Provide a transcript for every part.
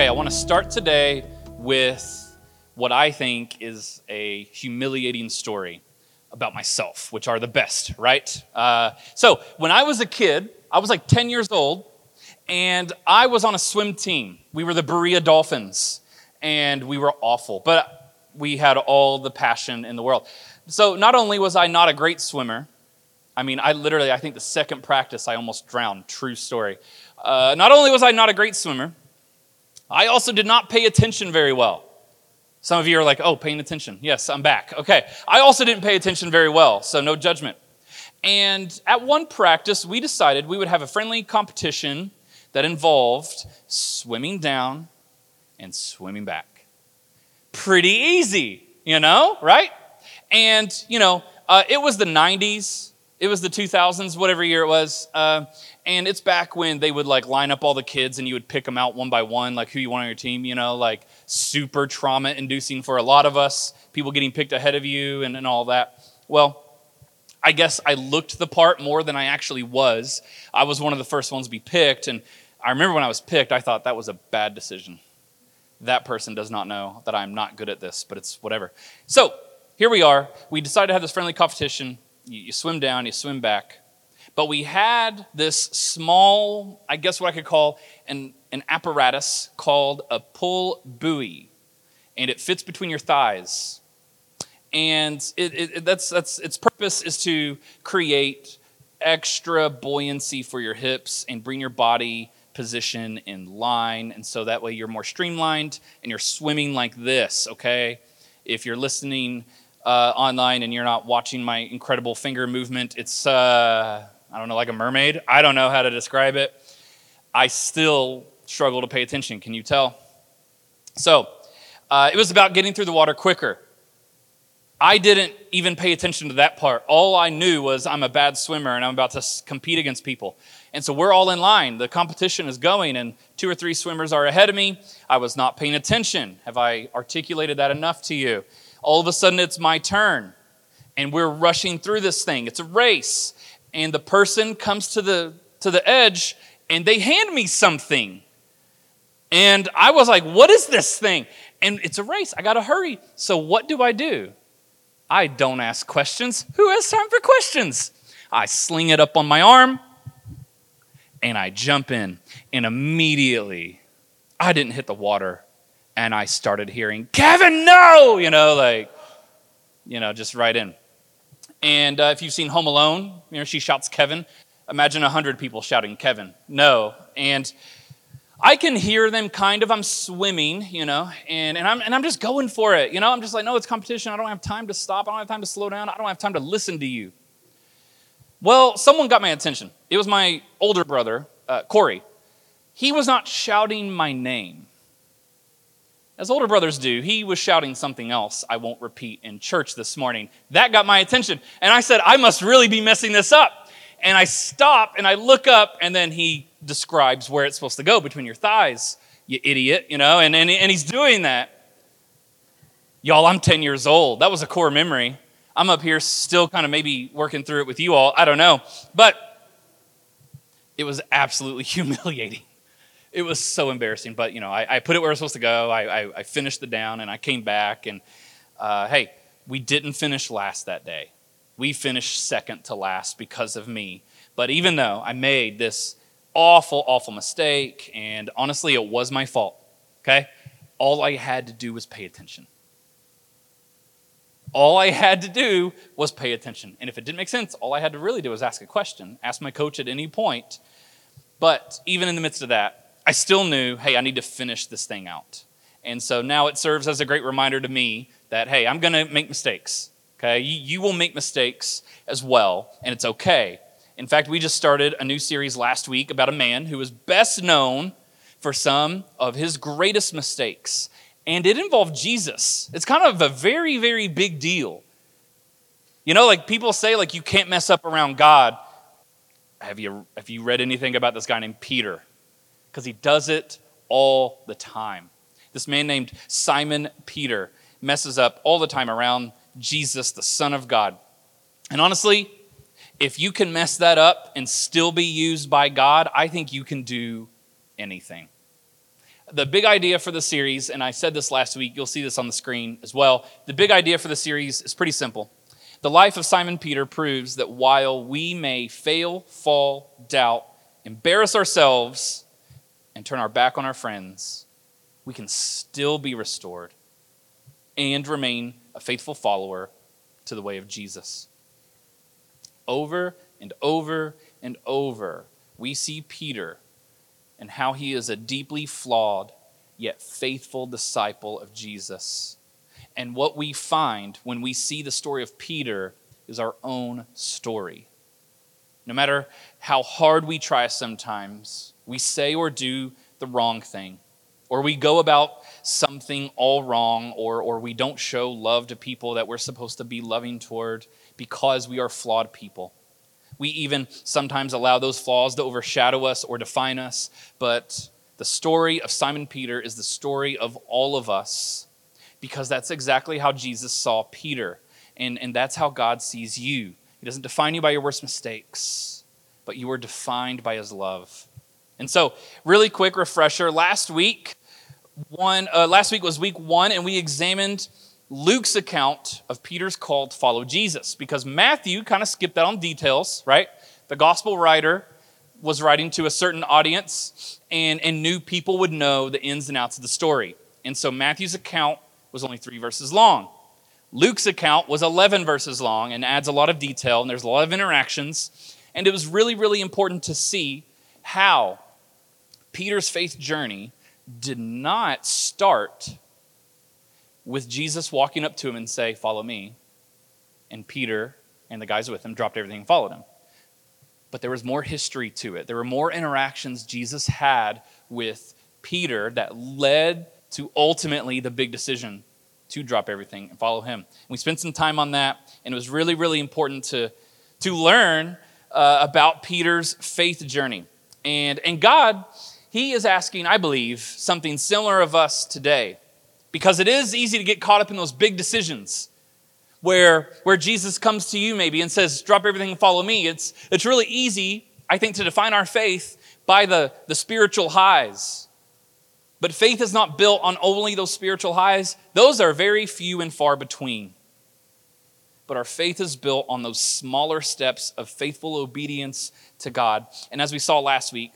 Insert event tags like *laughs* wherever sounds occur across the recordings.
Okay, I want to start today with what I think is a humiliating story about myself, which are the best, right? Uh, so, when I was a kid, I was like 10 years old, and I was on a swim team. We were the Berea Dolphins, and we were awful, but we had all the passion in the world. So, not only was I not a great swimmer, I mean, I literally, I think the second practice, I almost drowned. True story. Uh, not only was I not a great swimmer, I also did not pay attention very well. Some of you are like, oh, paying attention. Yes, I'm back. Okay. I also didn't pay attention very well, so no judgment. And at one practice, we decided we would have a friendly competition that involved swimming down and swimming back. Pretty easy, you know, right? And, you know, uh, it was the 90s, it was the 2000s, whatever year it was. Uh, and it's back when they would like line up all the kids and you would pick them out one by one, like who you want on your team, you know, like super trauma inducing for a lot of us, people getting picked ahead of you and, and all that. Well, I guess I looked the part more than I actually was. I was one of the first ones to be picked. And I remember when I was picked, I thought that was a bad decision. That person does not know that I'm not good at this, but it's whatever. So here we are. We decided to have this friendly competition. You, you swim down, you swim back. But we had this small, I guess what I could call an, an apparatus called a pull buoy. And it fits between your thighs. And it, it, that's, that's, its purpose is to create extra buoyancy for your hips and bring your body position in line. And so that way you're more streamlined and you're swimming like this, okay? If you're listening uh, online and you're not watching my incredible finger movement, it's. Uh, I don't know, like a mermaid. I don't know how to describe it. I still struggle to pay attention. Can you tell? So, uh, it was about getting through the water quicker. I didn't even pay attention to that part. All I knew was I'm a bad swimmer and I'm about to compete against people. And so we're all in line. The competition is going, and two or three swimmers are ahead of me. I was not paying attention. Have I articulated that enough to you? All of a sudden, it's my turn, and we're rushing through this thing. It's a race and the person comes to the to the edge and they hand me something. And I was like, "What is this thing?" And it's a race. I got to hurry. So what do I do? I don't ask questions. Who has time for questions? I sling it up on my arm and I jump in and immediately I didn't hit the water and I started hearing, "Kevin, no!" you know, like you know, just right in. And uh, if you've seen Home Alone, you know, she shouts Kevin. Imagine a hundred people shouting Kevin. No. And I can hear them kind of. I'm swimming, you know, and, and, I'm, and I'm just going for it. You know, I'm just like, no, it's competition. I don't have time to stop. I don't have time to slow down. I don't have time to listen to you. Well, someone got my attention. It was my older brother, uh, Corey. He was not shouting my name as older brothers do, he was shouting something else I won't repeat in church this morning. That got my attention. And I said, I must really be messing this up. And I stop and I look up, and then he describes where it's supposed to go between your thighs, you idiot, you know, and, and, and he's doing that. Y'all, I'm 10 years old. That was a core memory. I'm up here still kind of maybe working through it with you all. I don't know. But it was absolutely *laughs* humiliating it was so embarrassing. But you know, I, I put it where it was supposed to go. I, I, I finished the down, and I came back. And uh, hey, we didn't finish last that day. We finished second to last because of me. But even though I made this awful, awful mistake, and honestly, it was my fault. Okay, all I had to do was pay attention. All I had to do was pay attention. And if it didn't make sense, all I had to really do was ask a question, ask my coach at any point. But even in the midst of that, I still knew, hey, I need to finish this thing out. And so now it serves as a great reminder to me that, hey, I'm going to make mistakes. Okay? You, you, will make mistakes as well, and it's okay. In fact, we just started a new series last week about a man who is best known for some of his greatest mistakes. And it involved Jesus. It's kind of a very, very big deal. You know, like people say, like, you can't mess up around God. Have you, have you read anything about this guy named Peter? Because he does it all the time. This man named Simon Peter messes up all the time around Jesus, the Son of God. And honestly, if you can mess that up and still be used by God, I think you can do anything. the big idea for the series, and I said this last week, you'll see this on the screen as well. The big idea for the series is pretty simple. The life of Simon Peter proves that while we may fail, fall, doubt, embarrass ourselves, and turn our back on our friends, we can still be restored and remain a faithful follower to the way of Jesus. Over and over and over, we see Peter and how he is a deeply flawed yet faithful disciple of Jesus. And what we find when we see the story of Peter is our own story. No matter how hard we try sometimes, we say or do the wrong thing, or we go about something all wrong, or, or we don't show love to people that we're supposed to be loving toward because we are flawed people. We even sometimes allow those flaws to overshadow us or define us. But the story of Simon Peter is the story of all of us because that's exactly how Jesus saw Peter. And, and that's how God sees you. He doesn't define you by your worst mistakes, but you are defined by his love. And so, really quick refresher last week, one, uh, last week was week one, and we examined Luke's account of Peter's call to follow Jesus because Matthew kind of skipped out on details, right? The gospel writer was writing to a certain audience and, and knew people would know the ins and outs of the story. And so Matthew's account was only three verses long. Luke's account was 11 verses long and adds a lot of detail, and there's a lot of interactions. And it was really, really important to see how Peter's faith journey did not start with Jesus walking up to him and say, Follow me. And Peter and the guys with him dropped everything and followed him. But there was more history to it. There were more interactions Jesus had with Peter that led to ultimately the big decision to drop everything and follow him. we spent some time on that, and it was really, really important to, to learn uh, about Peter's faith journey. And, and God, He is asking, I believe, something similar of us today because it is easy to get caught up in those big decisions where, where Jesus comes to you maybe and says, Drop everything and follow me. It's, it's really easy, I think, to define our faith by the, the spiritual highs. But faith is not built on only those spiritual highs, those are very few and far between. But our faith is built on those smaller steps of faithful obedience to God. And as we saw last week,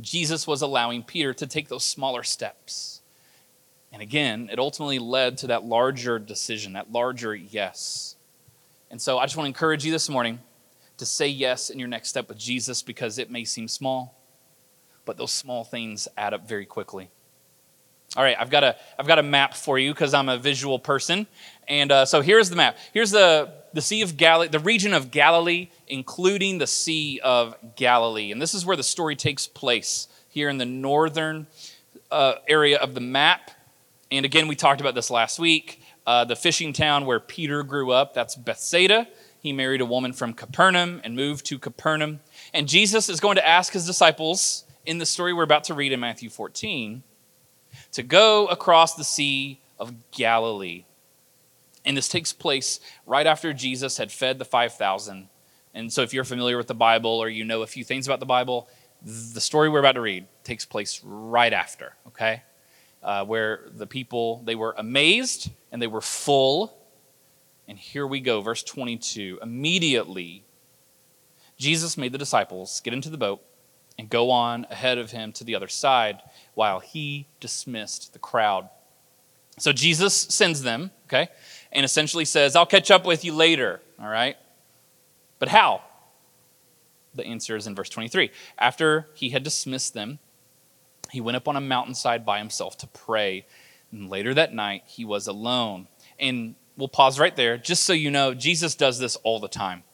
Jesus was allowing Peter to take those smaller steps and again, it ultimately led to that larger decision, that larger yes. And so I just want to encourage you this morning to say yes in your next step with Jesus because it may seem small, but those small things add up very quickly. All right, I've got a, I've got a map for you because I'm a visual person. And uh, so here's the map. Here's the, the Sea of Galilee, the region of Galilee, including the Sea of Galilee. And this is where the story takes place here in the northern uh, area of the map. And again, we talked about this last week. Uh, the fishing town where Peter grew up, that's Bethsaida. He married a woman from Capernaum and moved to Capernaum. And Jesus is going to ask his disciples in the story we're about to read in Matthew 14 to go across the Sea of Galilee. And this takes place right after Jesus had fed the 5,000. And so, if you're familiar with the Bible or you know a few things about the Bible, the story we're about to read takes place right after, okay? uh, where the people they were amazed and they were full and here we go verse 22 immediately jesus made the disciples get into the boat and go on ahead of him to the other side while he dismissed the crowd so jesus sends them okay and essentially says i'll catch up with you later all right but how the answer is in verse 23 after he had dismissed them he went up on a mountainside by himself to pray. And later that night, he was alone. And we'll pause right there just so you know Jesus does this all the time.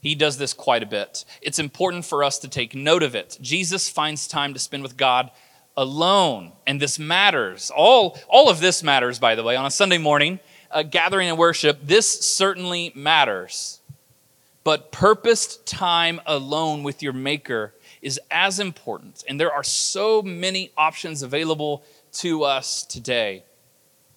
He does this quite a bit. It's important for us to take note of it. Jesus finds time to spend with God alone, and this matters. All, all of this matters, by the way, on a Sunday morning, uh, gathering and worship. This certainly matters. But purposed time alone with your Maker is as important. And there are so many options available to us today.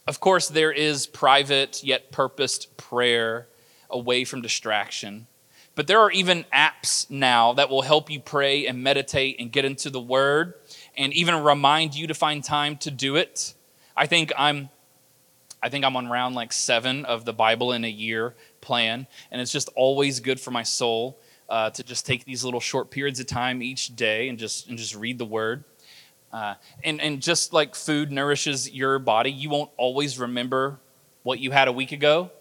Of course, there is private yet purposed prayer away from distraction. But there are even apps now that will help you pray and meditate and get into the Word. and even remind you to find time to do it. I think I'm I think I'm on round like 7 of the Bible in a year plan, and it's just always good for my soul uh, to just take these little short periods of time each day and just and just read the word. Uh, and and just like food nourishes your body, you won't always remember what you had a week ago,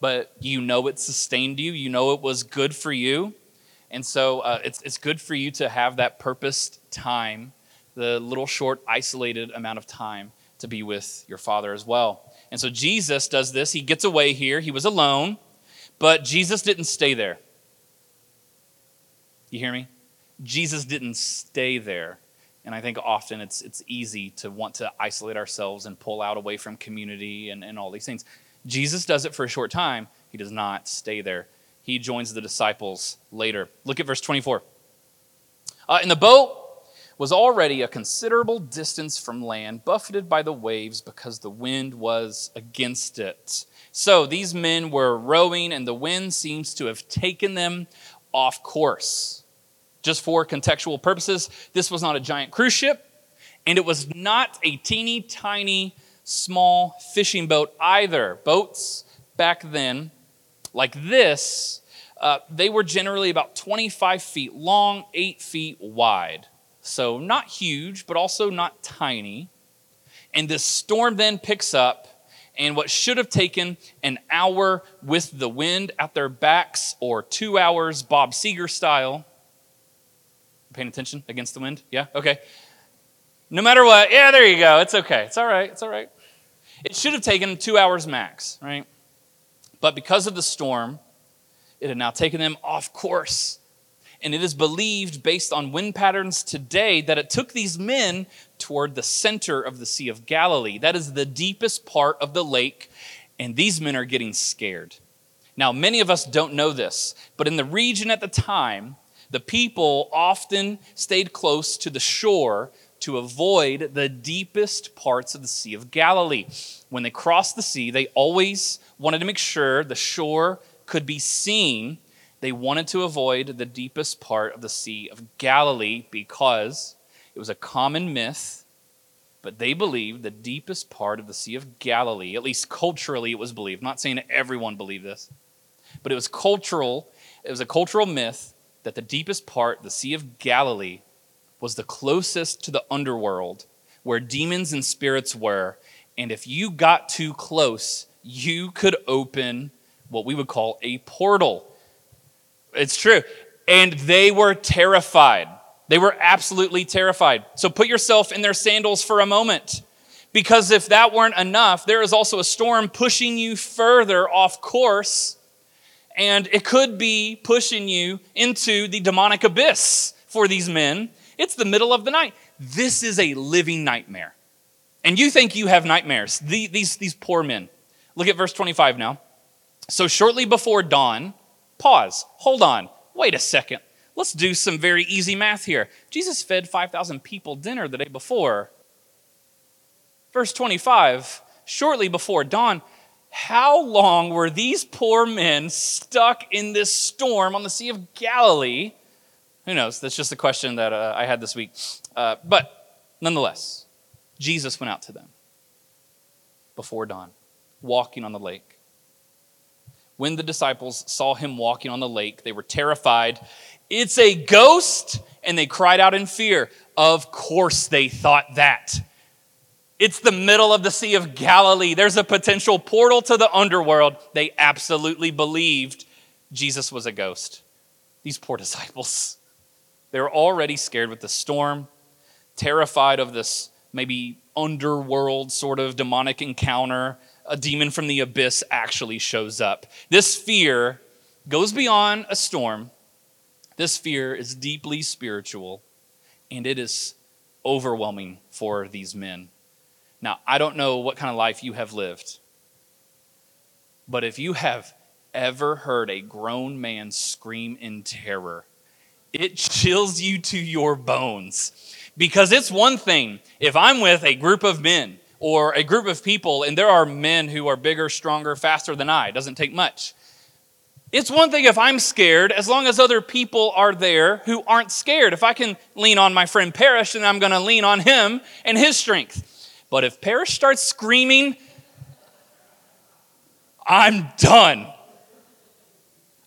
but you know it sustained you. You know it was good for you. And so uh, it's, it's good for you to have that purposed time, the little short, isolated amount of time to be with your Father as well. And so Jesus does this. He gets away here. He was alone, but Jesus didn't stay there. You hear me? Jesus didn't stay there. And I think often it's, it's easy to want to isolate ourselves and pull out away from community and, and all these things. Jesus does it for a short time, he does not stay there. He joins the disciples later. Look at verse 24. Uh, and the boat was already a considerable distance from land, buffeted by the waves because the wind was against it. So these men were rowing, and the wind seems to have taken them off course. Just for contextual purposes, this was not a giant cruise ship, and it was not a teeny tiny small fishing boat either. Boats back then, like this, uh, they were generally about 25 feet long, 8 feet wide. So not huge, but also not tiny. And this storm then picks up, and what should have taken an hour with the wind at their backs, or two hours Bob Seger style, paying attention against the wind? Yeah? Okay. No matter what, yeah, there you go. It's okay. It's all right. It's all right. It should have taken two hours max, right? But because of the storm, it had now taken them off course. And it is believed, based on wind patterns today, that it took these men toward the center of the Sea of Galilee. That is the deepest part of the lake, and these men are getting scared. Now, many of us don't know this, but in the region at the time, the people often stayed close to the shore to avoid the deepest parts of the Sea of Galilee. When they crossed the sea, they always wanted to make sure the shore could be seen. They wanted to avoid the deepest part of the Sea of Galilee because it was a common myth, but they believed the deepest part of the Sea of Galilee, at least culturally it was believed. I'm not saying everyone believed this, but it was cultural, it was a cultural myth that the deepest part, the Sea of Galilee, was the closest to the underworld where demons and spirits were. And if you got too close, you could open what we would call a portal. It's true. And they were terrified. They were absolutely terrified. So put yourself in their sandals for a moment. Because if that weren't enough, there is also a storm pushing you further off course and it could be pushing you into the demonic abyss for these men. It's the middle of the night. This is a living nightmare. And you think you have nightmares. The, these, these poor men. Look at verse 25 now. So, shortly before dawn, pause, hold on, wait a second. Let's do some very easy math here. Jesus fed 5,000 people dinner the day before. Verse 25, shortly before dawn, how long were these poor men stuck in this storm on the Sea of Galilee? Who knows? That's just a question that uh, I had this week. Uh, but nonetheless, Jesus went out to them before dawn, walking on the lake. When the disciples saw him walking on the lake, they were terrified. It's a ghost! And they cried out in fear. Of course, they thought that. It's the middle of the Sea of Galilee. There's a potential portal to the underworld. They absolutely believed Jesus was a ghost. These poor disciples. They were already scared with the storm, terrified of this maybe underworld sort of demonic encounter. A demon from the abyss actually shows up. This fear goes beyond a storm. This fear is deeply spiritual, and it is overwhelming for these men. Now, I don't know what kind of life you have lived, but if you have ever heard a grown man scream in terror, it chills you to your bones. Because it's one thing if I'm with a group of men or a group of people, and there are men who are bigger, stronger, faster than I, it doesn't take much. It's one thing if I'm scared, as long as other people are there who aren't scared. If I can lean on my friend Parrish, then I'm going to lean on him and his strength. But if Parrish starts screaming, I'm done.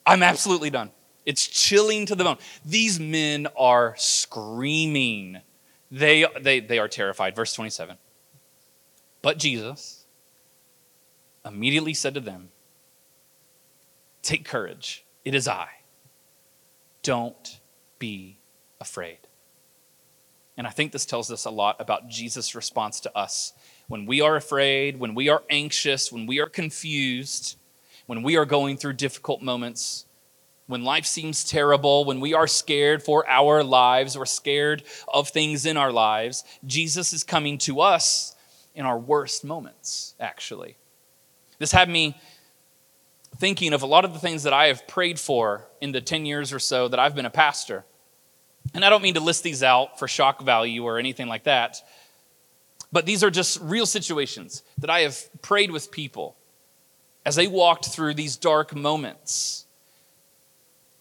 I'm absolutely done. It's chilling to the bone. These men are screaming. They, they, they are terrified. Verse 27. But Jesus immediately said to them, Take courage. It is I. Don't be afraid. And I think this tells us a lot about Jesus' response to us. When we are afraid, when we are anxious, when we are confused, when we are going through difficult moments, when life seems terrible, when we are scared for our lives or scared of things in our lives, Jesus is coming to us in our worst moments, actually. This had me thinking of a lot of the things that I have prayed for in the 10 years or so that I've been a pastor. And I don't mean to list these out for shock value or anything like that, but these are just real situations that I have prayed with people as they walked through these dark moments.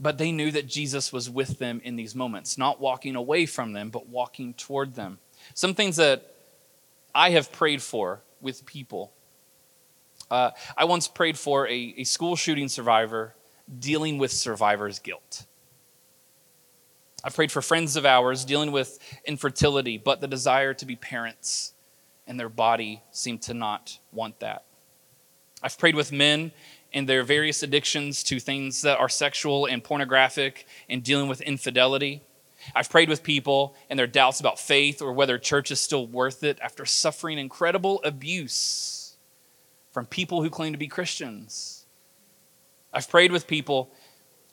But they knew that Jesus was with them in these moments, not walking away from them, but walking toward them. Some things that I have prayed for with people uh, I once prayed for a, a school shooting survivor dealing with survivor's guilt. I've prayed for friends of ours dealing with infertility, but the desire to be parents, and their body seemed to not want that. I've prayed with men and their various addictions to things that are sexual and pornographic and dealing with infidelity. I've prayed with people and their doubts about faith or whether church is still worth it after suffering incredible abuse from people who claim to be Christians. I've prayed with people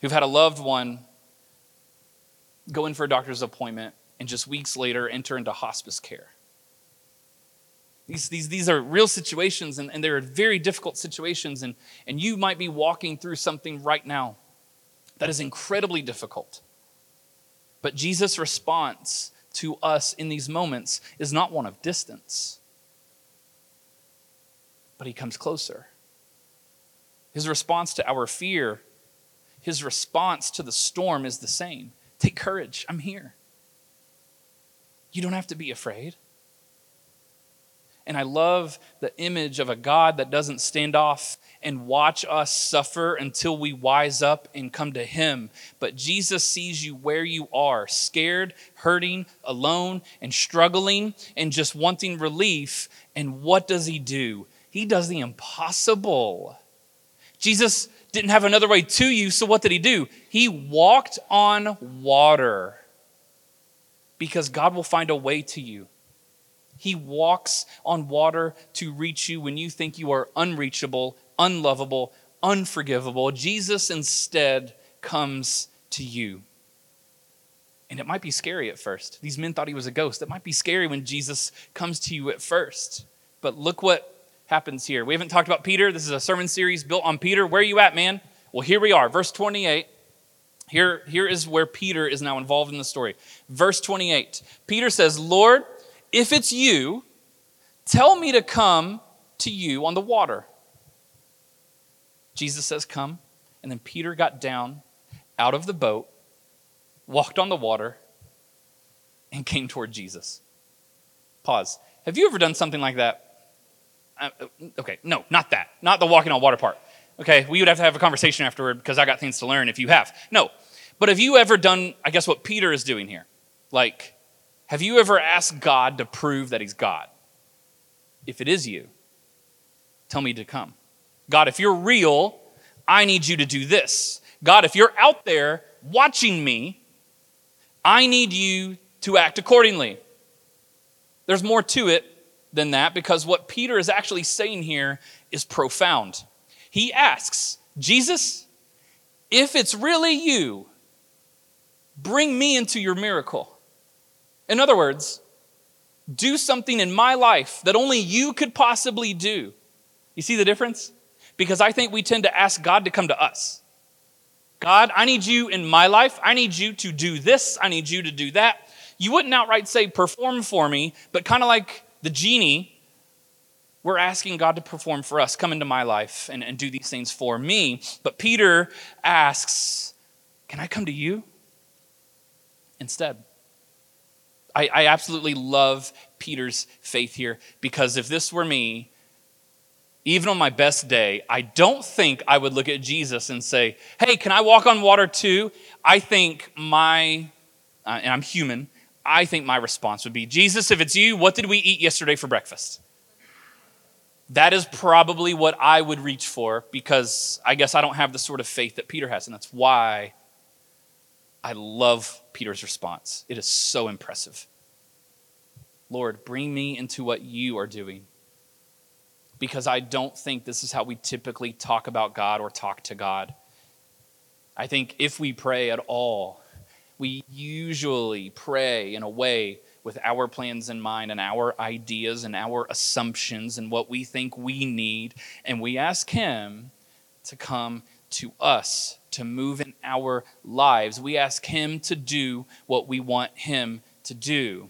who've had a loved one go in for a doctor's appointment and just weeks later enter into hospice care. These, these, these are real situations and, and they're very difficult situations, and, and you might be walking through something right now that is incredibly difficult. But Jesus' response to us in these moments is not one of distance but he comes closer. His response to our fear, his response to the storm is the same Take courage, I'm here. You don't have to be afraid. And I love the image of a God that doesn't stand off and watch us suffer until we wise up and come to Him. But Jesus sees you where you are, scared, hurting, alone, and struggling, and just wanting relief. And what does He do? He does the impossible. Jesus didn't have another way to you, so what did he do? He walked on water because God will find a way to you. He walks on water to reach you when you think you are unreachable, unlovable, unforgivable. Jesus instead comes to you. And it might be scary at first. These men thought he was a ghost. It might be scary when Jesus comes to you at first. But look what happens here. We haven't talked about Peter. This is a sermon series built on Peter. Where are you at, man? Well, here we are. Verse 28. Here, here is where Peter is now involved in the story. Verse 28. Peter says, Lord, if it's you, tell me to come to you on the water. Jesus says, Come. And then Peter got down out of the boat, walked on the water, and came toward Jesus. Pause. Have you ever done something like that? Uh, okay, no, not that. Not the walking on water part. Okay, we would have to have a conversation afterward because I got things to learn if you have. No. But have you ever done, I guess, what Peter is doing here? Like, have you ever asked God to prove that He's God? If it is you, tell me to come. God, if you're real, I need you to do this. God, if you're out there watching me, I need you to act accordingly. There's more to it than that because what Peter is actually saying here is profound. He asks, Jesus, if it's really you, bring me into your miracle. In other words, do something in my life that only you could possibly do. You see the difference? Because I think we tend to ask God to come to us. God, I need you in my life. I need you to do this. I need you to do that. You wouldn't outright say, perform for me, but kind of like the genie, we're asking God to perform for us, come into my life and, and do these things for me. But Peter asks, Can I come to you instead? I, I absolutely love Peter's faith here because if this were me, even on my best day, I don't think I would look at Jesus and say, Hey, can I walk on water too? I think my, uh, and I'm human, I think my response would be, Jesus, if it's you, what did we eat yesterday for breakfast? That is probably what I would reach for because I guess I don't have the sort of faith that Peter has. And that's why I love Peter's response. It is so impressive. Lord, bring me into what you are doing because I don't think this is how we typically talk about God or talk to God. I think if we pray at all, we usually pray in a way with our plans in mind and our ideas and our assumptions and what we think we need. And we ask Him to come to us, to move in our lives. We ask Him to do what we want Him to do.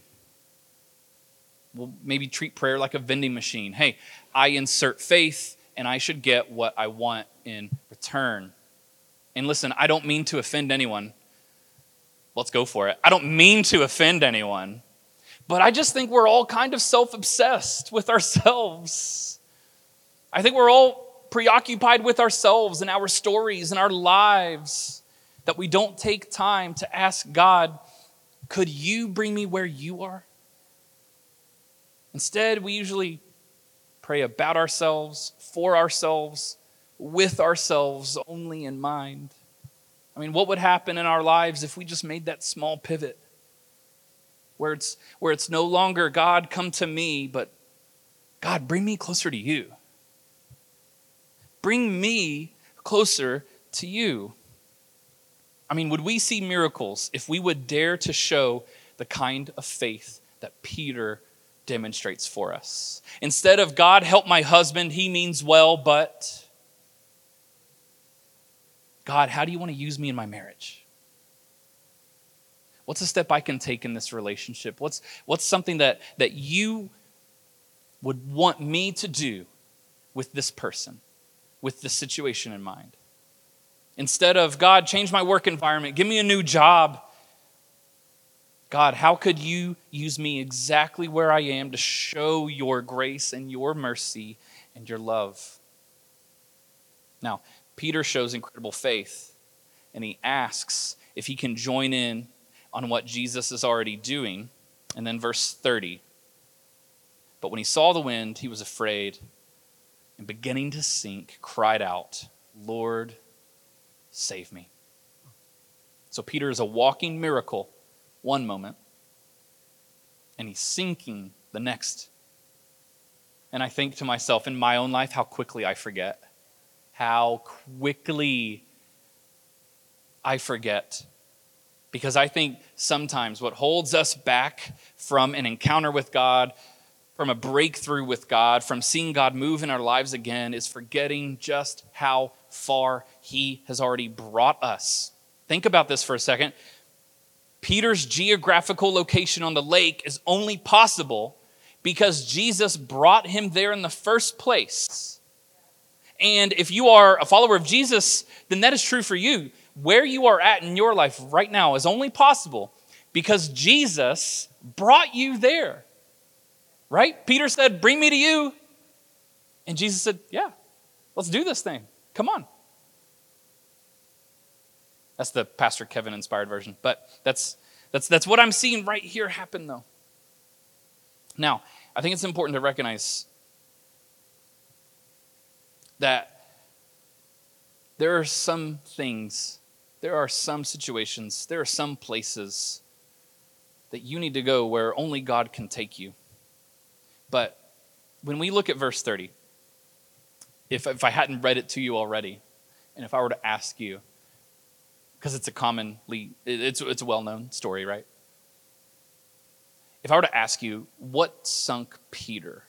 We'll maybe treat prayer like a vending machine. Hey, I insert faith and I should get what I want in return. And listen, I don't mean to offend anyone. Let's go for it. I don't mean to offend anyone. But I just think we're all kind of self obsessed with ourselves. I think we're all preoccupied with ourselves and our stories and our lives that we don't take time to ask God, could you bring me where you are? Instead, we usually pray about ourselves, for ourselves, with ourselves only in mind. I mean, what would happen in our lives if we just made that small pivot? where it's, where it's no longer, God, come to me, but God, bring me closer to you. Bring me closer to you. I mean, would we see miracles if we would dare to show the kind of faith that Peter demonstrates for us? Instead of God, help my husband, he means well, but God, how do you want to use me in my marriage? What's a step I can take in this relationship? What's, what's something that, that you would want me to do with this person, with this situation in mind? Instead of, God, change my work environment, give me a new job. God, how could you use me exactly where I am to show your grace and your mercy and your love? Now, Peter shows incredible faith, and he asks if he can join in on what Jesus is already doing. And then verse 30. But when he saw the wind, he was afraid and beginning to sink, cried out, Lord, save me. So Peter is a walking miracle one moment, and he's sinking the next. And I think to myself in my own life how quickly I forget. How quickly I forget because I think sometimes what holds us back from an encounter with God, from a breakthrough with God, from seeing God move in our lives again, is forgetting just how far He has already brought us. Think about this for a second. Peter's geographical location on the lake is only possible because Jesus brought him there in the first place. And if you are a follower of Jesus, then that is true for you where you are at in your life right now is only possible because Jesus brought you there. Right? Peter said, Bring me to you. And Jesus said, Yeah, let's do this thing. Come on. That's the Pastor Kevin inspired version. But that's, that's, that's what I'm seeing right here happen, though. Now, I think it's important to recognize that there are some things there are some situations, there are some places that you need to go where only God can take you. But when we look at verse 30, if, if I hadn't read it to you already, and if I were to ask you, because it's a commonly, it's, it's a well known story, right? If I were to ask you, what sunk Peter?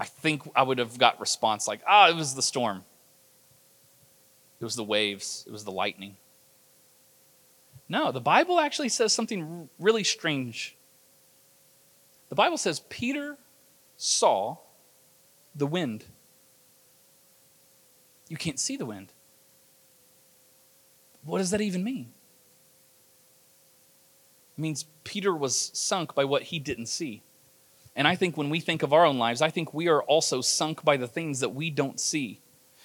I think I would have got response like, ah, it was the storm. It was the waves, it was the lightning. No, the Bible actually says something really strange. The Bible says Peter saw the wind. You can't see the wind. What does that even mean? It means Peter was sunk by what he didn't see. And I think when we think of our own lives, I think we are also sunk by the things that we don't see.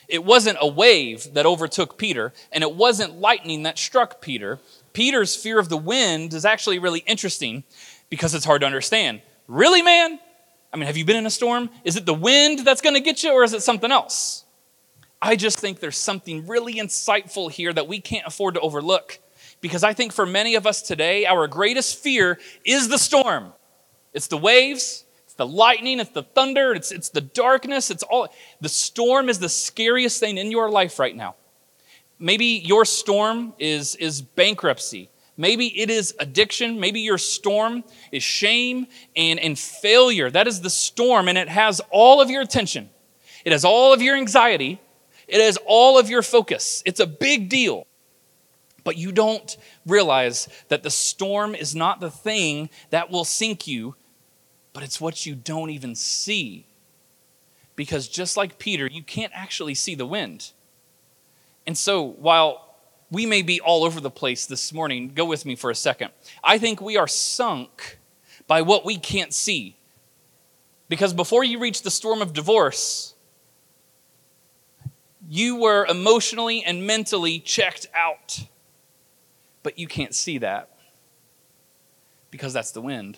It wasn't a wave that overtook Peter, and it wasn't lightning that struck Peter. Peter's fear of the wind is actually really interesting because it's hard to understand. Really, man? I mean, have you been in a storm? Is it the wind that's going to get you, or is it something else? I just think there's something really insightful here that we can't afford to overlook. Because I think for many of us today, our greatest fear is the storm. It's the waves, it's the lightning, it's the thunder, it's, it's the darkness, it's all. The storm is the scariest thing in your life right now. Maybe your storm is, is bankruptcy. Maybe it is addiction. Maybe your storm is shame and, and failure. That is the storm, and it has all of your attention. It has all of your anxiety. It has all of your focus. It's a big deal. But you don't realize that the storm is not the thing that will sink you, but it's what you don't even see. Because just like Peter, you can't actually see the wind. And so while we may be all over the place this morning, go with me for a second. I think we are sunk by what we can't see. Because before you reach the storm of divorce, you were emotionally and mentally checked out. But you can't see that because that's the wind.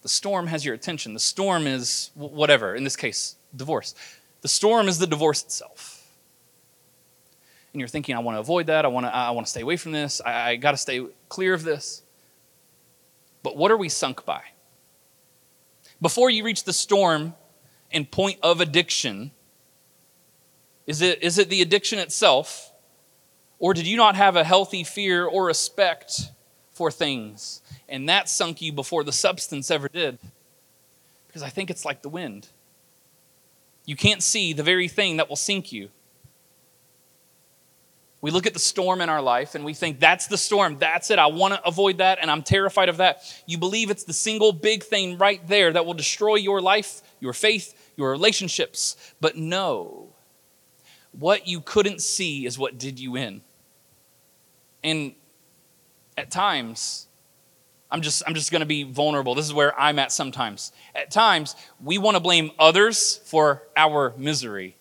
The storm has your attention. The storm is whatever, in this case, divorce. The storm is the divorce itself. And you're thinking, I want to avoid that. I want to, I want to stay away from this. I, I got to stay clear of this. But what are we sunk by? Before you reach the storm and point of addiction, is it, is it the addiction itself? Or did you not have a healthy fear or respect for things? And that sunk you before the substance ever did? Because I think it's like the wind. You can't see the very thing that will sink you. We look at the storm in our life and we think, that's the storm. That's it. I want to avoid that and I'm terrified of that. You believe it's the single big thing right there that will destroy your life, your faith, your relationships. But no, what you couldn't see is what did you in. And at times, I'm just, I'm just going to be vulnerable. This is where I'm at sometimes. At times, we want to blame others for our misery.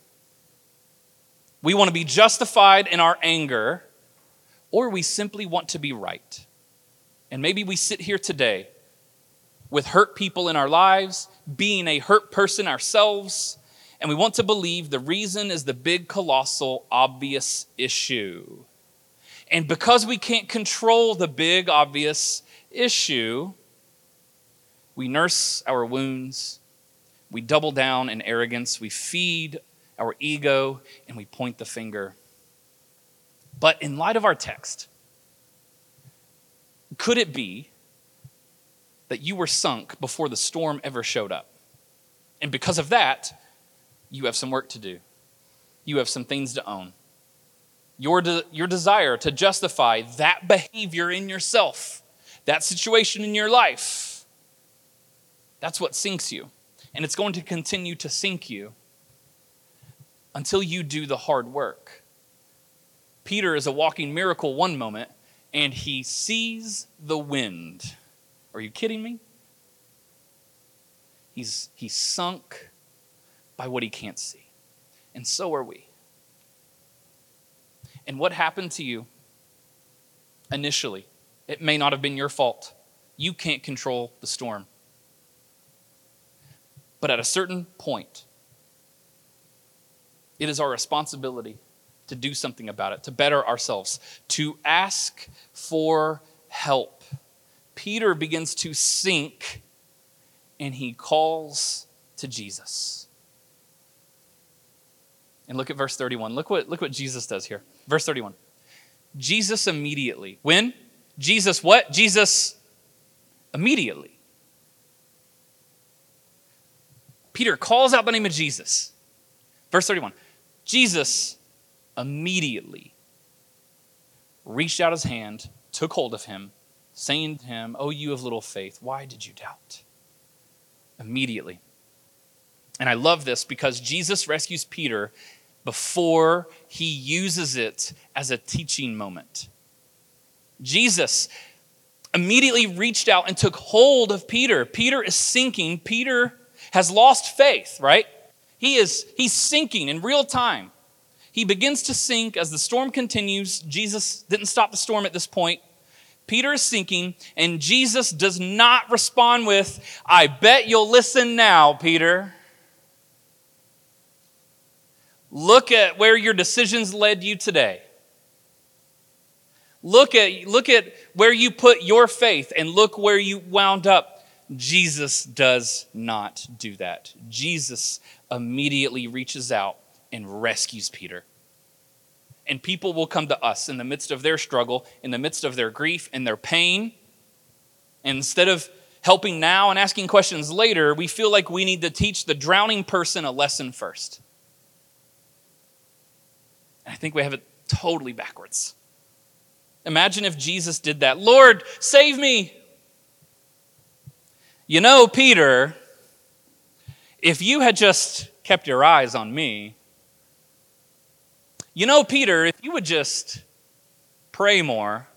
We want to be justified in our anger, or we simply want to be right. And maybe we sit here today with hurt people in our lives, being a hurt person ourselves, and we want to believe the reason is the big, colossal, obvious issue. And because we can't control the big, obvious issue, we nurse our wounds, we double down in arrogance, we feed our ego, and we point the finger. But in light of our text, could it be that you were sunk before the storm ever showed up? And because of that, you have some work to do. You have some things to own your, de- your desire to justify that behavior in yourself, that situation in your life, that's what sinks you. And it's going to continue to sink you until you do the hard work. Peter is a walking miracle one moment, and he sees the wind. Are you kidding me? He's, he's sunk by what he can't see. And so are we. And what happened to you initially? It may not have been your fault. You can't control the storm. But at a certain point, it is our responsibility to do something about it, to better ourselves, to ask for help. Peter begins to sink and he calls to Jesus. And look at verse 31. Look what, look what Jesus does here. Verse 31. Jesus immediately. When? Jesus what? Jesus immediately. Peter calls out the name of Jesus. Verse 31. Jesus immediately reached out his hand, took hold of him, saying to him, Oh, you of little faith, why did you doubt? immediately. And I love this because Jesus rescues Peter before he uses it as a teaching moment. Jesus immediately reached out and took hold of Peter. Peter is sinking. Peter has lost faith, right? He is he's sinking in real time. He begins to sink as the storm continues. Jesus didn't stop the storm at this point. Peter is sinking, and Jesus does not respond with, I bet you'll listen now, Peter. Look at where your decisions led you today. Look at, look at where you put your faith and look where you wound up. Jesus does not do that. Jesus immediately reaches out and rescues Peter. And people will come to us in the midst of their struggle, in the midst of their grief and their pain. And instead of helping now and asking questions later, we feel like we need to teach the drowning person a lesson first. I think we have it totally backwards. Imagine if Jesus did that. Lord, save me. You know, Peter, if you had just kept your eyes on me, you know, Peter, if you would just pray more,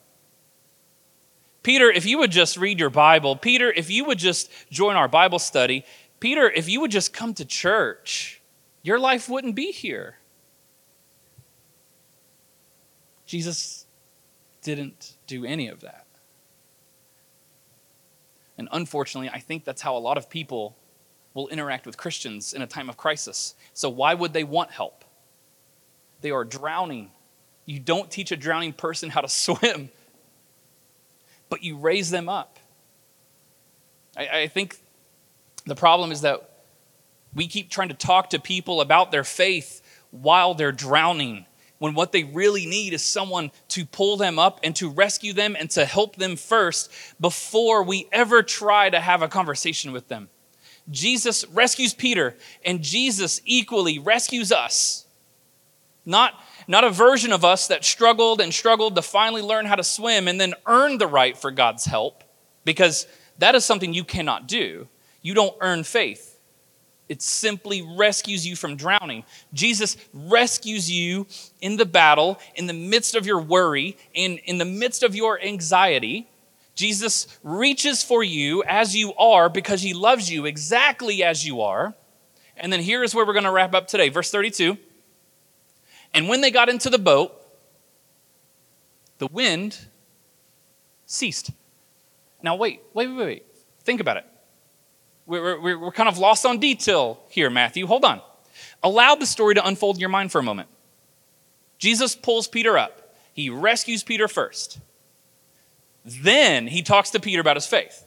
Peter, if you would just read your Bible, Peter, if you would just join our Bible study, Peter, if you would just come to church, your life wouldn't be here. Jesus didn't do any of that. And unfortunately, I think that's how a lot of people will interact with Christians in a time of crisis. So, why would they want help? They are drowning. You don't teach a drowning person how to *laughs* swim, but you raise them up. I, I think the problem is that we keep trying to talk to people about their faith while they're drowning when what they really need is someone to pull them up and to rescue them and to help them first before we ever try to have a conversation with them. Jesus rescues Peter, and Jesus equally rescues us. Not, not a version of us that struggled and struggled to finally learn how to swim and then earn the right for God's help, because that is something you cannot do. You don't earn faith. It simply rescues you from drowning. Jesus rescues you in the battle, in the midst of your worry, and in the midst of your anxiety. Jesus reaches for you as you are because he loves you exactly as you are. And then here is where we're going to wrap up today. Verse 32. And when they got into the boat, the wind ceased. Now, wait, wait, wait, wait. Think about it. We're, we're, we're kind of lost on detail here, Matthew. Hold on. Allow the story to unfold in your mind for a moment. Jesus pulls Peter up, he rescues Peter first. Then he talks to Peter about his faith.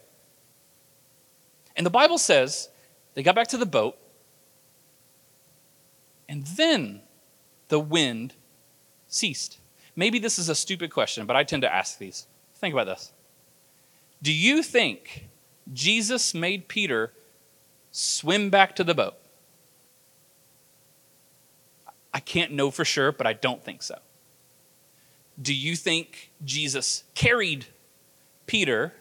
And the Bible says they got back to the boat, and then the wind ceased. Maybe this is a stupid question, but I tend to ask these. Think about this. Do you think Jesus made Peter swim back to the boat. I can't know for sure, but I don't think so. Do you think Jesus carried Peter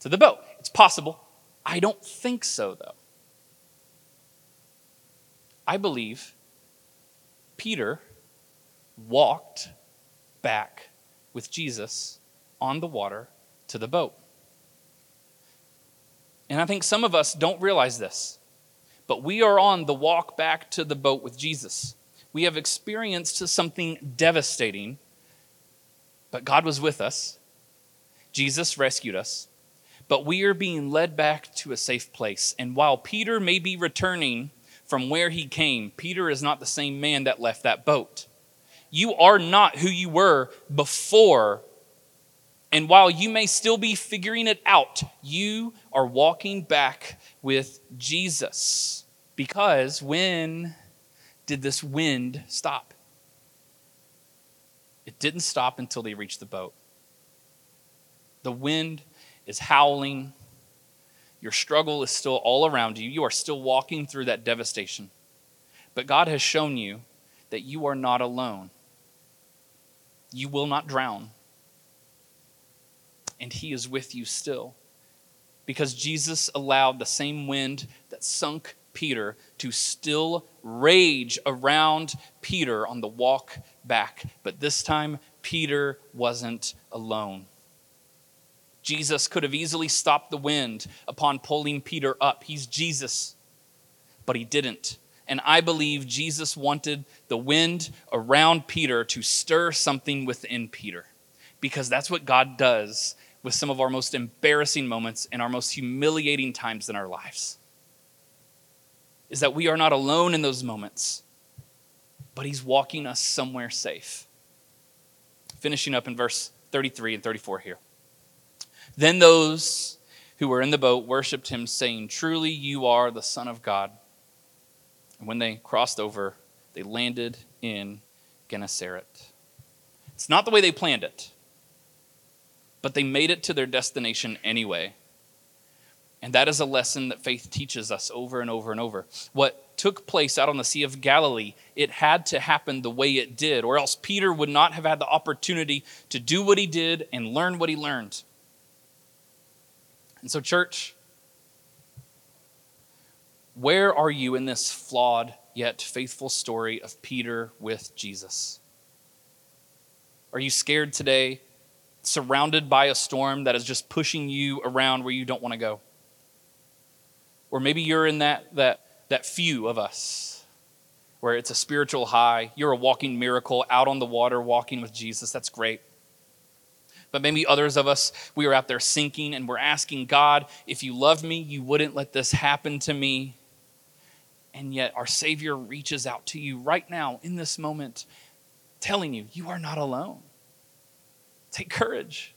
to the boat? It's possible. I don't think so, though. I believe Peter walked back with Jesus on the water to the boat. And I think some of us don't realize this, but we are on the walk back to the boat with Jesus. We have experienced something devastating, but God was with us. Jesus rescued us, but we are being led back to a safe place. And while Peter may be returning from where he came, Peter is not the same man that left that boat. You are not who you were before and while you may still be figuring it out, you are walking back with Jesus. Because when did this wind stop? It didn't stop until they reached the boat. The wind is howling. Your struggle is still all around you. You are still walking through that devastation. But God has shown you that you are not alone. You will not drown and He is with you still. because Jesus allowed the same wind that sunk Peter to still rage around Peter on the walk back. But this time, Peter wasn't alone. Jesus could have easily stopped the wind upon pulling Peter up. He's Jesus, but he didn't. And I believe Jesus wanted the wind around Peter to stir something within Peter because that's what God does with some of our most embarrassing moments and our most humiliating times in our lives. Is that we are not alone in those moments, but He's walking us somewhere safe. Finishing up in verse 33 and 34 here. Then those who were in the boat worshiped him, saying, Truly you are the Son of God. And when they crossed over, they landed in Gennesaret. It's not the way they planned it, but they made it to their destination anyway. And that is a lesson that faith teaches us over and over and over. What took place out on the Sea of Galilee, it had to happen the way it did, or else Peter would not have had the opportunity to do what he did and learn what he learned. And so, church, where are you in this flawed yet faithful story of Peter with Jesus? Are you scared today, surrounded by a storm that is just pushing you around where you don't want to go? Or maybe you're in that, that, that few of us where it's a spiritual high. You're a walking miracle out on the water, walking with Jesus. That's great. But maybe others of us, we are out there sinking and we're asking God, if you loved me, you wouldn't let this happen to me. And yet our Savior reaches out to you right now in this moment, telling you, you are not alone. Take courage.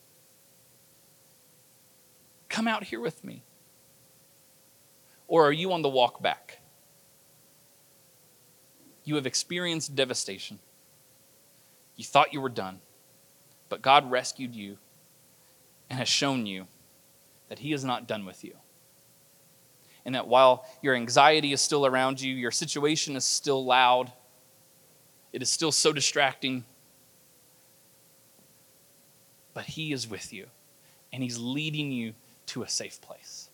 Come out here with me. Or are you on the walk back? You have experienced devastation. You thought you were done. But God rescued you and has shown you that He is not done with you. And that while your anxiety is still around you, your situation is still loud, it is still so distracting, but He is with you and He's leading you to a safe place.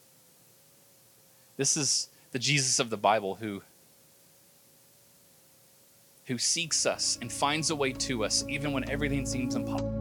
This is the Jesus of the Bible who who seeks us and finds a way to us even when everything seems impossible.